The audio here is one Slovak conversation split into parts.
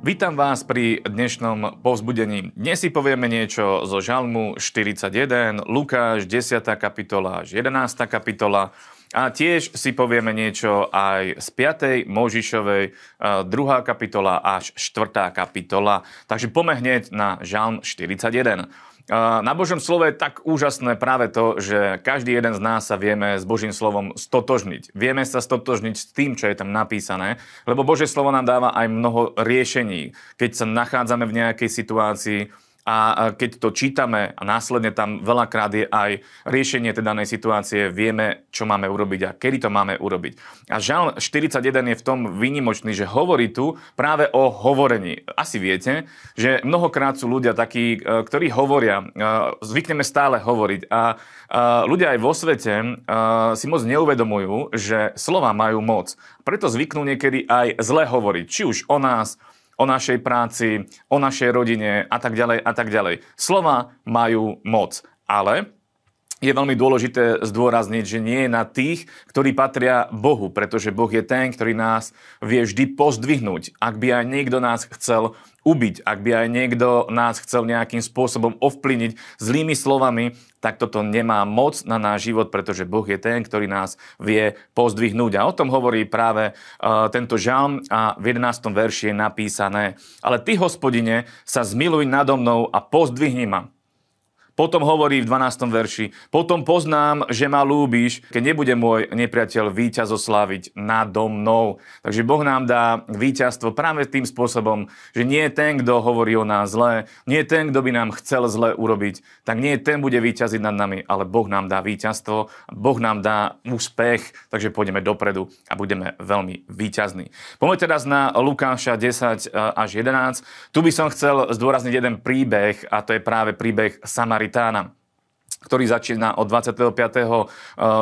Vítam vás pri dnešnom povzbudení. Dnes si povieme niečo zo Žalmu 41, Lukáš 10. kapitola až 11. kapitola a tiež si povieme niečo aj z 5. Možišovej 2. kapitola až 4. kapitola. Takže poďme na Žalm 41. Na Božom slove je tak úžasné práve to, že každý jeden z nás sa vieme s Božím slovom stotožniť. Vieme sa stotožniť s tým, čo je tam napísané, lebo Božie slovo nám dáva aj mnoho riešení. Keď sa nachádzame v nejakej situácii, a keď to čítame a následne tam veľakrát je aj riešenie tej danej situácie, vieme, čo máme urobiť a kedy to máme urobiť. A žal 41 je v tom výnimočný, že hovorí tu práve o hovorení. Asi viete, že mnohokrát sú ľudia takí, e, ktorí hovoria, e, zvykneme stále hovoriť a e, ľudia aj vo svete si moc neuvedomujú, že slova majú moc. Preto zvyknú niekedy aj zle hovoriť, či už o nás, o našej práci, o našej rodine a tak ďalej a tak ďalej. Slova majú moc, ale je veľmi dôležité zdôrazniť, že nie je na tých, ktorí patria Bohu, pretože Boh je ten, ktorý nás vie vždy pozdvihnúť. Ak by aj niekto nás chcel ubiť, ak by aj niekto nás chcel nejakým spôsobom ovplyvniť zlými slovami, tak toto nemá moc na náš život, pretože Boh je ten, ktorý nás vie pozdvihnúť. A o tom hovorí práve uh, tento žalm a v 11. verši je napísané. Ale ty, hospodine, sa zmiluj nado mnou a pozdvihni ma potom hovorí v 12. verši, potom poznám, že ma lúbiš, keď nebude môj nepriateľ víťaz osláviť nado mnou. Takže Boh nám dá víťazstvo práve tým spôsobom, že nie je ten, kto hovorí o nás zlé, nie ten, kto by nám chcel zle urobiť, tak nie ten bude víťaziť nad nami, ale Boh nám dá víťazstvo, Boh nám dá úspech, takže pôjdeme dopredu a budeme veľmi víťazní. Poďme teraz na Lukáša 10 až 11. Tu by som chcel zdôrazniť jeden príbeh a to je práve príbeh Samarit Samaritana ktorý začína od 25. Eh,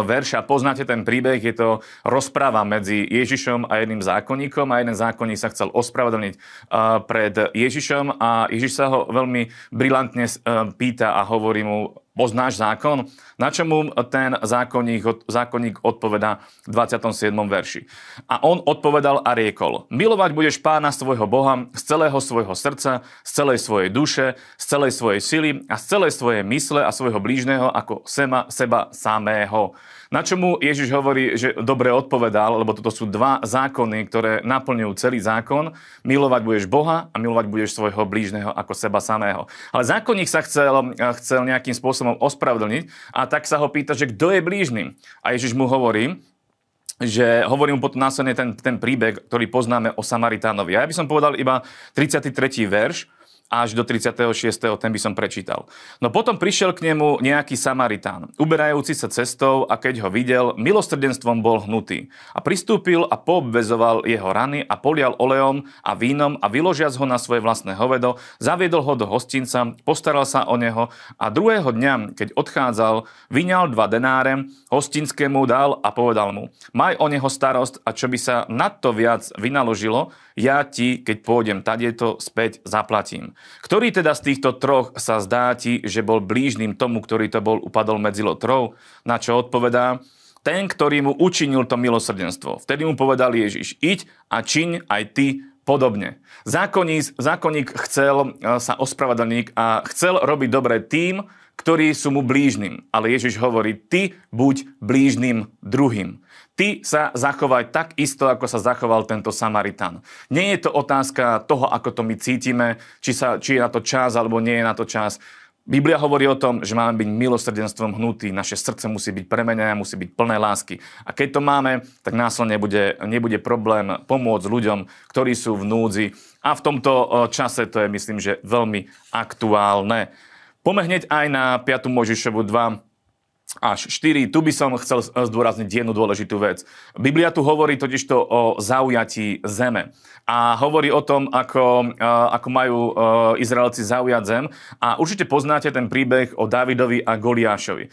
verša. Poznáte ten príbeh, je to rozpráva medzi Ježišom a jedným zákonníkom a jeden zákonník sa chcel ospravedlniť eh, pred Ježišom a Ježiš sa ho veľmi brilantne eh, pýta a hovorí mu, poznáš zákon? Na čo mu ten zákonník, zákonník odpovedá v 27. verši. A on odpovedal a riekol, milovať budeš pána svojho Boha z celého svojho srdca, z celej svojej duše, z celej svojej sily a z celej svojej mysle a svojho blížneho ako sema, seba samého. Na čomu Ježiš hovorí, že dobre odpovedal, lebo toto sú dva zákony, ktoré naplňujú celý zákon. Milovať budeš Boha a milovať budeš svojho blížneho ako seba samého. Ale zákonník sa chcel, chcel nejakým spôsobom ospravedlniť a tak sa ho pýta, že kto je blížny. A Ježiš mu hovorí, že hovorím mu potom následne ten, ten príbeh, ktorý poznáme o Samaritánovi. A ja by som povedal iba 33. verš, až do 36. ten by som prečítal. No potom prišiel k nemu nejaký Samaritán, uberajúci sa cestou a keď ho videl, milosrdenstvom bol hnutý. A pristúpil a poobvezoval jeho rany a polial olejom a vínom a vyložiac ho na svoje vlastné hovedo, zaviedol ho do hostinca, postaral sa o neho a druhého dňa, keď odchádzal, vyňal dva denáre, hostinskému dal a povedal mu, maj o neho starost a čo by sa nad to viac vynaložilo, ja ti, keď pôjdem tadieto, späť zaplatím. Ktorý teda z týchto troch sa zdá ti, že bol blížnym tomu, ktorý to bol, upadol medzi lotrov? Na čo odpovedá? Ten, ktorý mu učinil to milosrdenstvo. Vtedy mu povedal Ježiš, iď a čiň aj ty podobne. Zákonník, zákonník chcel e, sa ospravedlniť a chcel robiť dobre tým, ktorí sú mu blížnym. Ale Ježiš hovorí, ty buď blížnym druhým. Ty sa zachovaj tak isto, ako sa zachoval tento Samaritán. Nie je to otázka toho, ako to my cítime, či, sa, či je na to čas, alebo nie je na to čas. Biblia hovorí o tom, že máme byť milosrdenstvom hnutí, naše srdce musí byť premenené, musí byť plné lásky. A keď to máme, tak následne nebude, nebude problém pomôcť ľuďom, ktorí sú v núdzi. A v tomto čase to je, myslím, že veľmi aktuálne. Poďme hneď aj na 5. Možišovu 2, až 4. Tu by som chcel zdôrazniť jednu dôležitú vec. Biblia tu hovorí totižto o zaujatí zeme. A hovorí o tom, ako, ako majú Izraelci zaujať zem. A určite poznáte ten príbeh o Davidovi a Goliášovi.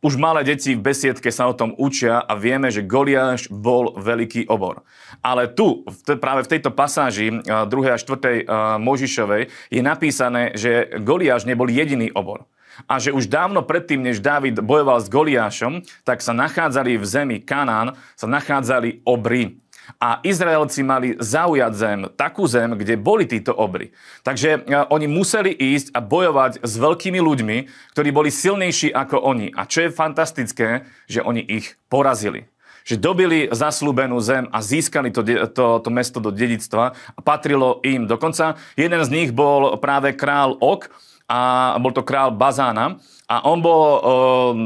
Už malé deti v besiedke sa o tom učia a vieme, že Goliáš bol veľký obor. Ale tu, práve v tejto pasáži 2. a 4. Možišovej je napísané, že Goliáš nebol jediný obor a že už dávno predtým, než Dávid bojoval s Goliášom, tak sa nachádzali v zemi Kanán, sa nachádzali obry. A Izraelci mali zaujať zem, takú zem, kde boli títo obry. Takže e, oni museli ísť a bojovať s veľkými ľuďmi, ktorí boli silnejší ako oni. A čo je fantastické, že oni ich porazili že dobili zaslúbenú zem a získali to, to, to mesto do dedictva a patrilo im. Dokonca jeden z nich bol práve král Ok a bol to král Bazána a on bol... Um,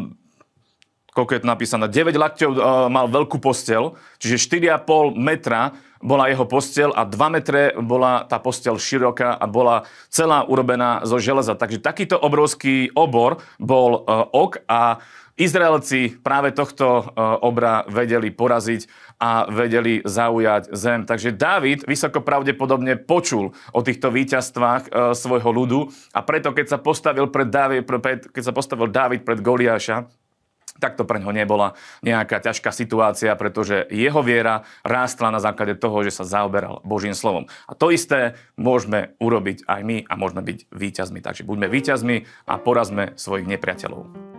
koľko je to napísané, 9 lakťov uh, mal veľkú postel, čiže 4,5 metra bola jeho postel a 2 metre bola tá postel široká a bola celá urobená zo železa. Takže takýto obrovský obor bol uh, ok a Izraelci práve tohto e, obra vedeli poraziť a vedeli zaujať zem. Takže Dávid vysoko pravdepodobne počul o týchto víťazstvách e, svojho ľudu a preto, keď sa postavil pred Dávid, keď sa postavil Dávid pred Goliáša, tak to pre ňo nebola nejaká ťažká situácia, pretože jeho viera rástla na základe toho, že sa zaoberal Božím slovom. A to isté môžeme urobiť aj my a môžeme byť víťazmi. Takže buďme víťazmi a porazme svojich nepriateľov.